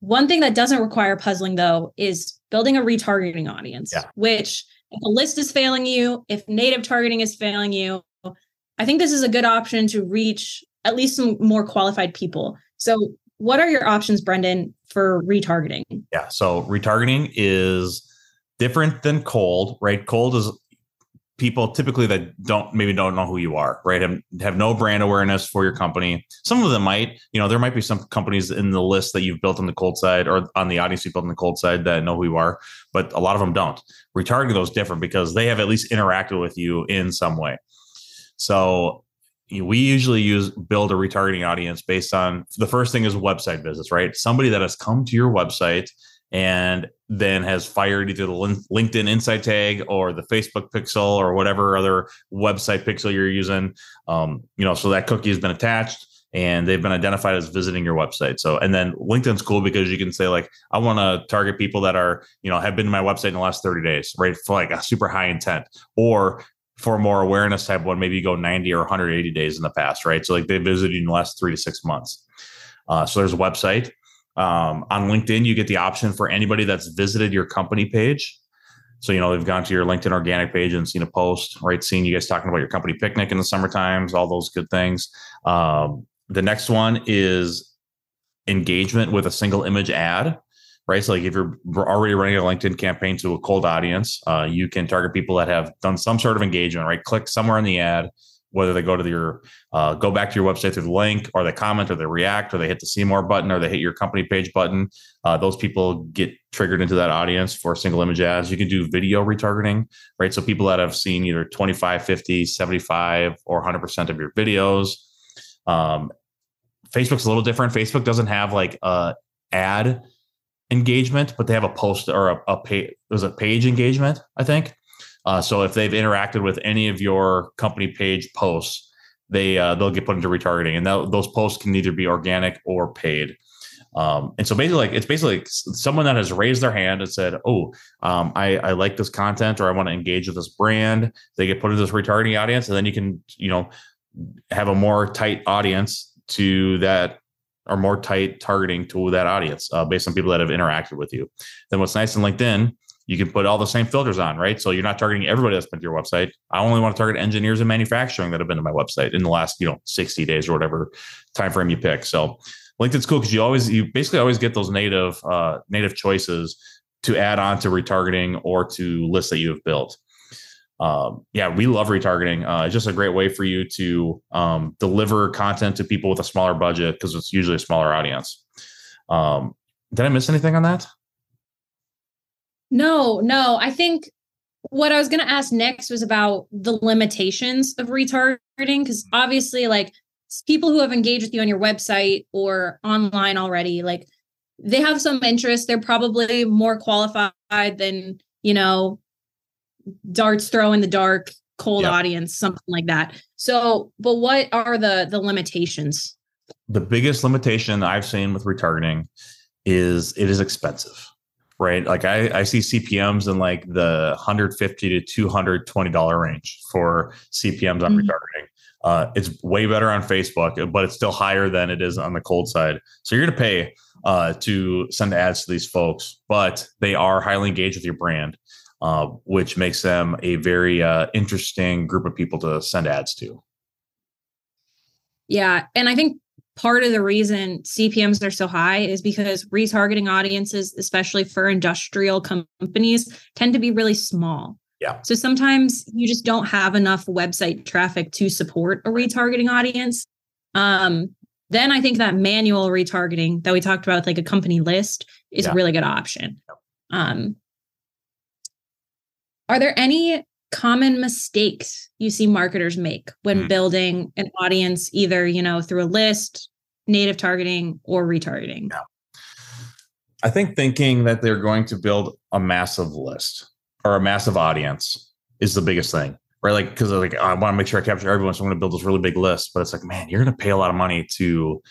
one thing that doesn't require puzzling though is building a retargeting audience, yeah. which if a list is failing you, if native targeting is failing you, I think this is a good option to reach at least some more qualified people. So, what are your options, Brendon, for retargeting? Yeah. So, retargeting is different than cold, right? Cold is people typically that don't maybe don't know who you are, right? Have, have no brand awareness for your company. Some of them might, you know, there might be some companies in the list that you've built on the cold side or on the audience you built on the cold side that know who you are, but a lot of them don't. Retargeting those different because they have at least interacted with you in some way. So we usually use build a retargeting audience based on the first thing is website visits, right? Somebody that has come to your website and then has fired either the LinkedIn insight tag or the Facebook pixel or whatever other website pixel you're using. Um, you know, so that cookie has been attached and they've been identified as visiting your website. So, and then LinkedIn's cool because you can say like, I want to target people that are, you know, have been to my website in the last 30 days, right? For like a super high intent or for more awareness type one, maybe you go 90 or 180 days in the past, right? So like they visited you in the last three to six months. Uh, so there's a website. Um, on LinkedIn, you get the option for anybody that's visited your company page. So, you know, they've gone to your LinkedIn organic page and seen a post, right? Seeing you guys talking about your company picnic in the summer times, all those good things. Um, the next one is engagement with a single image ad right? So like if you're already running a LinkedIn campaign to a cold audience, uh, you can target people that have done some sort of engagement, right? Click somewhere in the ad, whether they go to your uh, go back to your website through the link, or they comment, or they react, or they hit the see more button, or they hit your company page button. Uh, those people get triggered into that audience for single image ads. You can do video retargeting, right? So people that have seen either 25, 50, 75, or 100% of your videos. Um, Facebook's a little different. Facebook doesn't have like a ad engagement, but they have a post or a, a page. There's a page engagement, I think. Uh, so if they've interacted with any of your company page posts, they uh, they'll get put into retargeting, and those posts can either be organic or paid. Um, and so basically, like it's basically like someone that has raised their hand and said, "Oh, um, I, I like this content, or I want to engage with this brand." They get put into this retargeting audience, and then you can, you know, have a more tight audience to that, or more tight targeting to that audience uh, based on people that have interacted with you. Then what's nice in LinkedIn, you can put all the same filters on, right? So you're not targeting everybody that's been to your website. I only want to target engineers and manufacturing that have been to my website in the last, you know, 60 days or whatever time frame you pick. So LinkedIn's cool because you always you basically always get those native uh, native choices to add on to retargeting or to lists that you have built. Um, yeah, we love retargeting. Uh, it's just a great way for you to um, deliver content to people with a smaller budget because it's usually a smaller audience. Um, did I miss anything on that? No, no. I think what I was going to ask next was about the limitations of retargeting because obviously, like people who have engaged with you on your website or online already like they have some interest they're probably more qualified than you know darts throw in the dark cold yep. audience something like that so but what are the the limitations the biggest limitation i've seen with retargeting is it is expensive right like i i see cpms in like the 150 to 220 dollar range for cpms on mm-hmm. retargeting uh, it's way better on Facebook, but it's still higher than it is on the cold side. So you're going to pay uh, to send ads to these folks, but they are highly engaged with your brand, uh, which makes them a very uh, interesting group of people to send ads to. Yeah. And I think part of the reason CPMs are so high is because retargeting audiences, especially for industrial companies, tend to be really small. Yeah. So sometimes you just don't have enough website traffic to support a retargeting audience. Um, then I think that manual retargeting that we talked about, like a company list, is yeah. a really good option. Um, are there any common mistakes you see marketers make when mm. building an audience, either you know through a list, native targeting, or retargeting? Yeah. I think thinking that they're going to build a massive list or a massive audience is the biggest thing, right? Like, because like oh, I want to make sure I capture everyone, so I'm going to build this really big list. But it's like, man, you're going to pay a lot of money to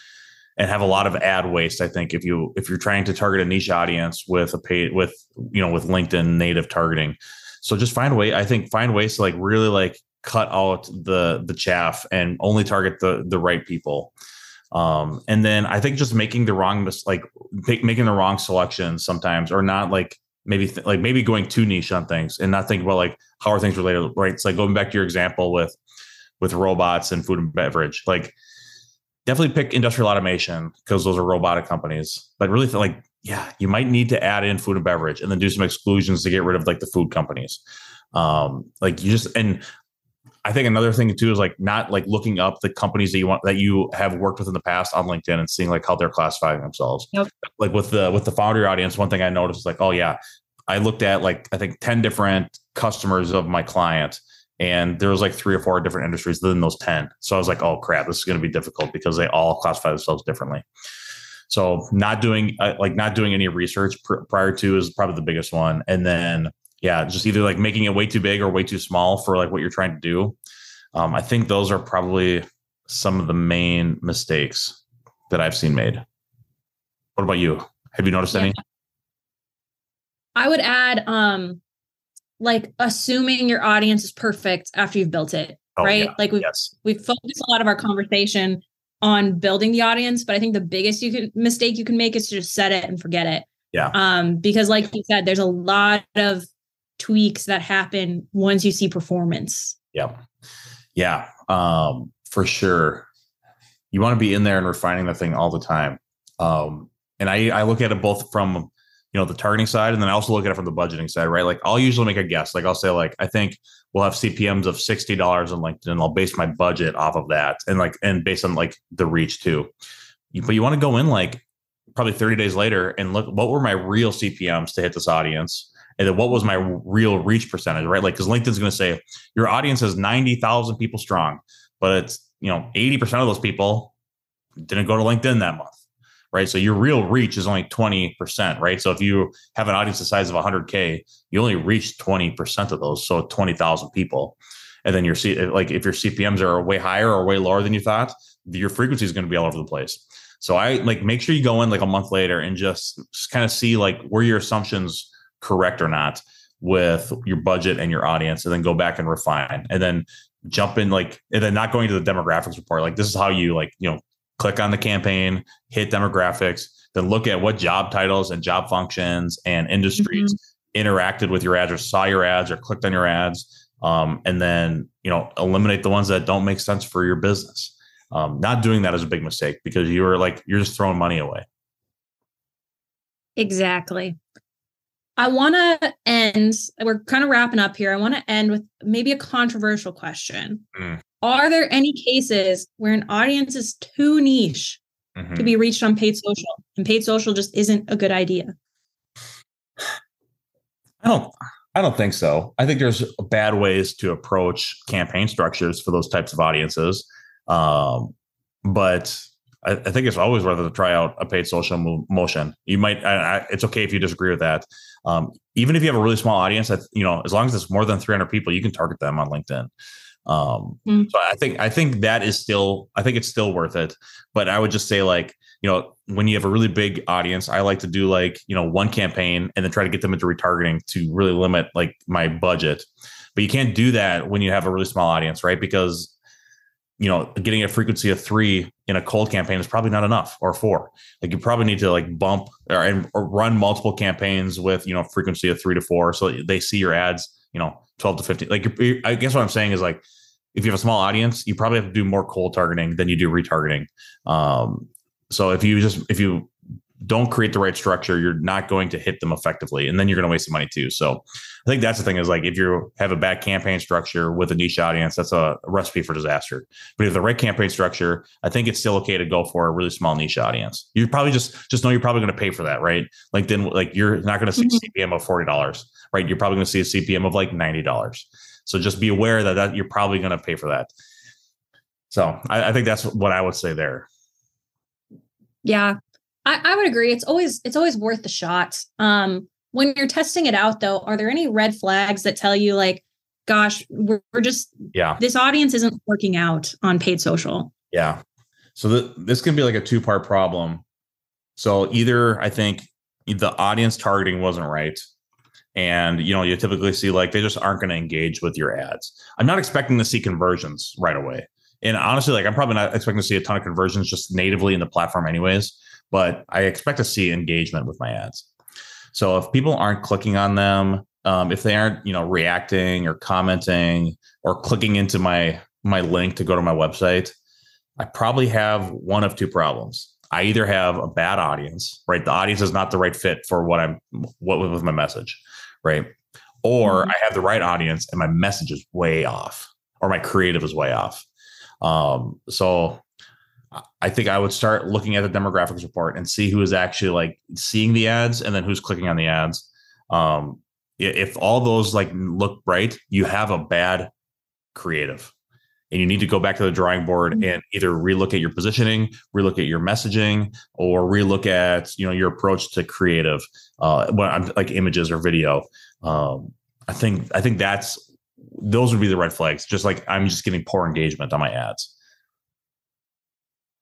and have a lot of ad waste. I think if you if you're trying to target a niche audience with a paid with you know with LinkedIn native targeting, so just find a way. I think find ways to like really like cut out the the chaff and only target the the right people. Um, and then I think just making the wrong like making the wrong selections sometimes, or not like maybe th- like maybe going too niche on things and not thinking about like how are things related right? It's like going back to your example with with robots and food and beverage like definitely pick industrial automation because those are robotic companies but really like yeah you might need to add in food and beverage and then do some exclusions to get rid of like the food companies. Um like you just and I think another thing too is like not like looking up the companies that you want that you have worked with in the past on LinkedIn and seeing like how they're classifying themselves. Yep. Like with the with the founder audience, one thing I noticed is like, oh yeah, I looked at like I think 10 different customers of my client and there was like three or four different industries within those 10. So I was like, oh crap, this is going to be difficult because they all classify themselves differently. So not doing uh, like not doing any research pr- prior to is probably the biggest one. And then yeah, just either like making it way too big or way too small for like what you're trying to do. Um, I think those are probably some of the main mistakes that I've seen made. What about you? Have you noticed yeah. any? I would add um like assuming your audience is perfect after you've built it, oh, right? Yeah. Like we've yes. we've focused a lot of our conversation on building the audience, but I think the biggest you can mistake you can make is to just set it and forget it. Yeah. Um, because like you said, there's a lot of tweaks that happen once you see performance. Yeah. Yeah. Um, for sure. You want to be in there and refining the thing all the time. Um, and I, I look at it both from you know the targeting side and then I also look at it from the budgeting side, right? Like I'll usually make a guess. Like I'll say like I think we'll have CPMs of sixty dollars on LinkedIn. And I'll base my budget off of that, and like and based on like the reach too. But you want to go in like probably 30 days later and look what were my real CPMs to hit this audience and then what was my real reach percentage, right? Like, because LinkedIn's going to say your audience is 90,000 people strong, but it's, you know, 80% of those people didn't go to LinkedIn that month, right? So your real reach is only 20%, right? So if you have an audience the size of 100K, you only reach 20% of those. So 20,000 people. And then your C, like if your CPMs are way higher or way lower than you thought, your frequency is going to be all over the place. So I like make sure you go in like a month later and just, just kind of see like were your assumptions correct or not with your budget and your audience, and then go back and refine, and then jump in like, and then not going to the demographics report. Like this is how you like you know click on the campaign, hit demographics, then look at what job titles and job functions and industries mm-hmm. interacted with your ads or saw your ads or clicked on your ads. Um, and then you know eliminate the ones that don't make sense for your business. Um, not doing that is a big mistake because you're like you're just throwing money away. Exactly. I want to end, we're kind of wrapping up here. I want to end with maybe a controversial question. Mm. Are there any cases where an audience is too niche mm-hmm. to be reached on paid social and paid social just isn't a good idea? I don't I don't think so. I think there's bad ways to approach campaign structures for those types of audiences. Um, but I, I, think it's always worth it to try out a paid social motion. You might, I, I, it's okay if you disagree with that. Um, even if you have a really small audience, that you know, as long as it's more than 300 people, you can target them on LinkedIn. Um, mm. So I think I think that is still I think it's still worth it. But I would just say like you know when you have a really big audience, I like to do like you know one campaign and then try to get them into retargeting to really limit like my budget. But you can't do that when you have a really small audience, right? Because you know, getting a frequency of three in a cold campaign is probably not enough or four. Like you probably need to like bump or, and, or run multiple campaigns with, you know, frequency of three to four. So they see your ads, you know, 12 to 15. Like, I guess what I'm saying is like, if you have a small audience, you probably have to do more cold targeting than you do retargeting. Um, so if you just, if you don't create the right structure, you're not going to hit them effectively. And then you're going to waste the money too. So I think that's the thing is like if you have a bad campaign structure with a niche audience, that's a recipe for disaster. But if the right campaign structure, I think it's still okay to go for a really small niche audience. You probably just just know you're probably going to pay for that, right? Like then like you're not going to see mm-hmm. CPM of forty dollars, right? You're probably going to see a CPM of like ninety dollars. So just be aware that, that you're probably going to pay for that. So I, I think that's what I would say there. Yeah, I, I would agree. It's always it's always worth the shot. Um, when you're testing it out, though, are there any red flags that tell you like, gosh, we're, we're just yeah, this audience isn't working out on paid social? Yeah. So th- this can be like a two part problem. So either I think the audience targeting wasn't right, and you know you typically see like they just aren't going to engage with your ads. I'm not expecting to see conversions right away. And honestly, like I'm probably not expecting to see a ton of conversions just natively in the platform, anyways but I expect to see engagement with my ads. So if people aren't clicking on them, um, if they aren't, you know, reacting or commenting or clicking into my my link to go to my website, I probably have one of two problems. I either have a bad audience, right? The audience is not the right fit for what I'm what with my message, right? Or mm-hmm. I have the right audience and my message is way off, or my creative is way off. Um, so I think I would start looking at the demographics report and see who is actually like seeing the ads and then who's clicking on the ads. Um, if all those like look bright, you have a bad creative and you need to go back to the drawing board mm-hmm. and either relook at your positioning, relook at your messaging, or relook at you know your approach to creative, uh, like images or video. Um, I think I think that's those would be the red flags. Just like I'm just getting poor engagement on my ads.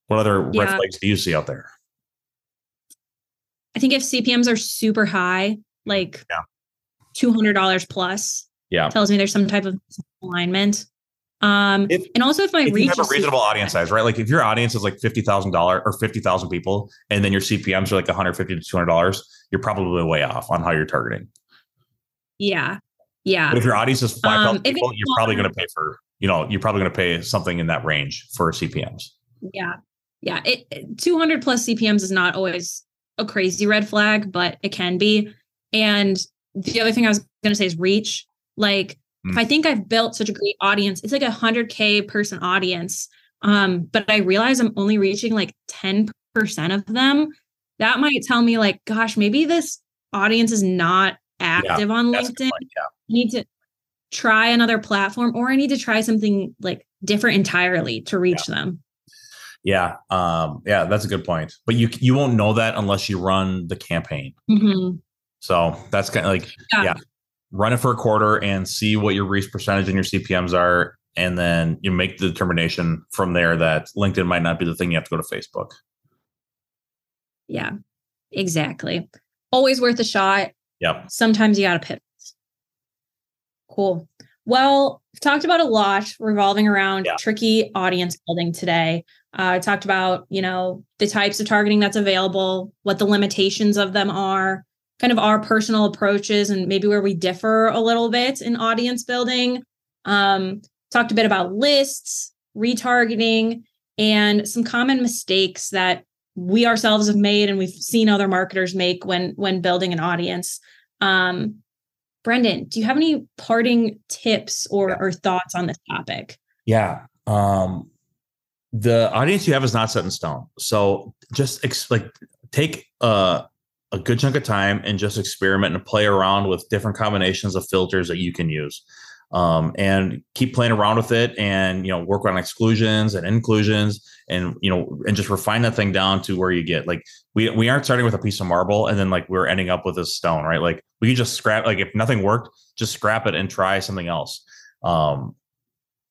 What other yeah. red flags do you see out there? I think if CPMs are super high, like yeah. $200 plus, yeah, tells me there's some type of alignment. Um, if, and also if my if reach you have a reasonable audience size, right? Like if your audience is like fifty thousand dollars or fifty thousand people, and then your CPMS are like one hundred fifty to two hundred dollars, you're probably way off on how you're targeting. Yeah, yeah. But if your audience is five thousand um, people, you're probably going to pay for you know you're probably going to pay something in that range for CPMS. Yeah, yeah, it 200 plus CPMs is not always a crazy red flag, but it can be. And the other thing I was going to say is reach. Like, mm. if I think I've built such a great audience, it's like a 100K person audience. Um, but I realize I'm only reaching like 10% of them. That might tell me, like, gosh, maybe this audience is not active yeah, on LinkedIn. yeah. I need to try another platform or I need to try something like different entirely to reach yeah. them. Yeah, um, yeah, that's a good point. But you you won't know that unless you run the campaign. Mhm. So that's kind of like Yeah. yeah, run it for a quarter and see what your reach percentage and your CPMS are, and then you make the determination from there that LinkedIn might not be the thing. You have to go to Facebook. Yeah, exactly. Always worth a shot. Yep. Sometimes you got to pivot. Cool. Well, we've talked about a lot revolving around Yeah. tricky audience building today. Uh, I talked about, you know, the types of targeting that's available, what the limitations of them are, kind of our personal approaches, and maybe where we differ a little bit in audience building. Um, talked a bit about lists, retargeting, and some common mistakes that we ourselves have made and we've seen other marketers make when when building an audience. Um, Brendon, do you have any parting tips or, Yeah. or thoughts on this topic? Yeah. Um, the audience you have is not set in stone. So just ex- like take a, a good chunk of time and just experiment and play around with different combinations of filters that you can use. Um, and keep playing around with it and you know work on exclusions and inclusions and you know and just refine that thing down to where you get like we we aren't starting with a piece of marble and then like we're ending up with a stone right like we can just scrap like if nothing worked just scrap it and try something else um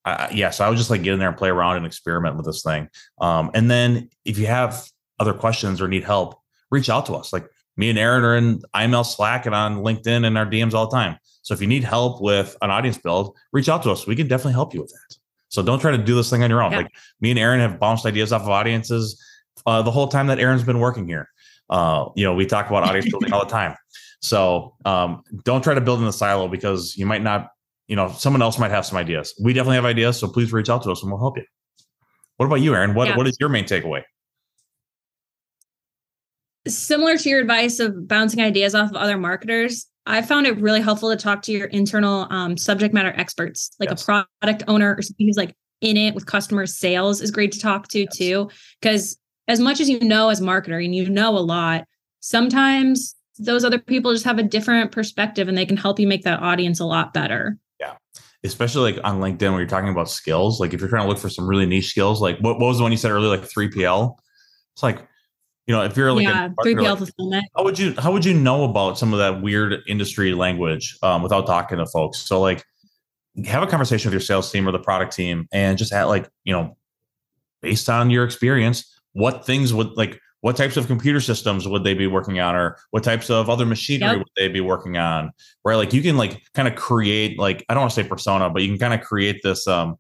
I, yeah, so I would just like get in there and play around and experiment with this thing. Um, and then if you have other questions or need help, reach out to us. Like me and Aren are in IML Slack and on LinkedIn and our DMs all the time. So if you need help with an audience build, reach out to us. We can definitely help you with that. So don't try to do this thing on your own. Yeah. Like me and Aren have bounced ideas off of audiences uh, the whole time that Aren's been working here. Uh, you know, we talk about audience building all the time. So um, don't try to build in the silo because you might not you know, someone else might have some ideas. We definitely have ideas, so please reach out to us and we'll help you. What about you, Aren? What Yeah. what is your main takeaway? Similar to your advice of bouncing ideas off of other marketers, I found it really helpful to talk to your internal um, subject matter experts, like Yes. a product owner or somebody who's like in it with customer sales is great to talk to Yes. too. Because as much as you know as marketer and you know a lot, sometimes those other people just have a different perspective and they can help you make that audience a lot better. Especially like on LinkedIn when you're talking about skills. Like if you're trying to look for some really niche skills, like what, what was the one you said earlier, like 3PL? It's like, you know, if you're like, yeah, marketer, 3PL like, fulfillment. how would you how would you know about some of that weird industry language um, without talking to folks? So like have a conversation with your sales team or the product team and just at like, you know, based on your experience, what things would like what types of computer systems would they be working on or what types of other machinery Yep. would they be working on? Where like you can like kind of create like I don't want to say persona, but you can kind of create this um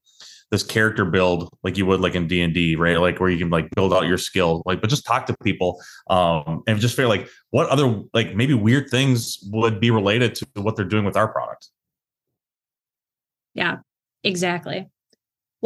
this character build like you would like in D&D, right? Like where you can like build out your skill, like but just talk to people um and just feel like what other like maybe weird things would be related to what they're doing with our product. Yeah, exactly.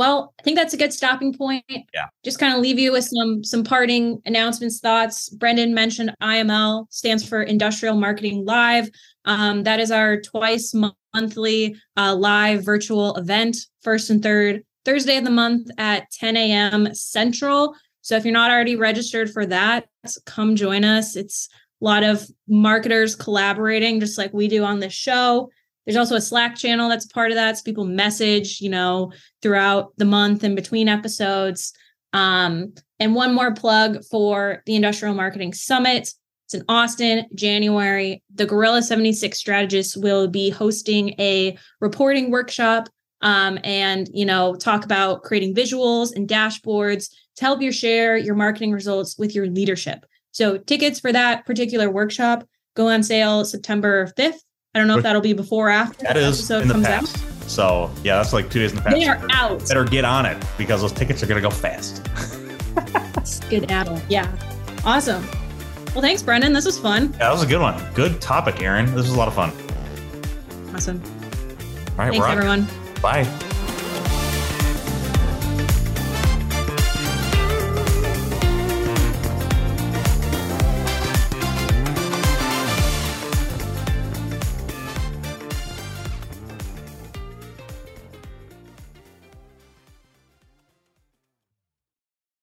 Well, I think that's a good stopping point. Yeah. Just kind of leave you with some some parting announcements, thoughts. Brendon mentioned IML stands for Industrial Marketing Live. Um, that is our twice monthly uh, live virtual event, first and third Thursday of the month at 10 a.m. Central. So if you're not already registered for that, come join us. It's a lot of marketers collaborating, just like we do on this show. There's also a Slack channel that's part of that. So people message, you know, throughout the month and between episodes. Um, and one more plug for the Industrial Marketing Summit. It's in Austin, January. The Gorilla 76 strategists will be hosting a reporting workshop um, and, you know, talk about creating visuals and dashboards to help you share your marketing results with your leadership. So tickets for that particular workshop go on sale September 5th. I don't know if that'll be before or after That episode in the comes past. out. So yeah, that's like two days in the past. They are out. Better get on it because those tickets are gonna go fast. Good add Yeah. Awesome. Well, thanks, Brendon. This was fun. Yeah, that was a good one. Good topic, Aren. This was a lot of fun. Awesome. All right, Thanks, everyone. Bye.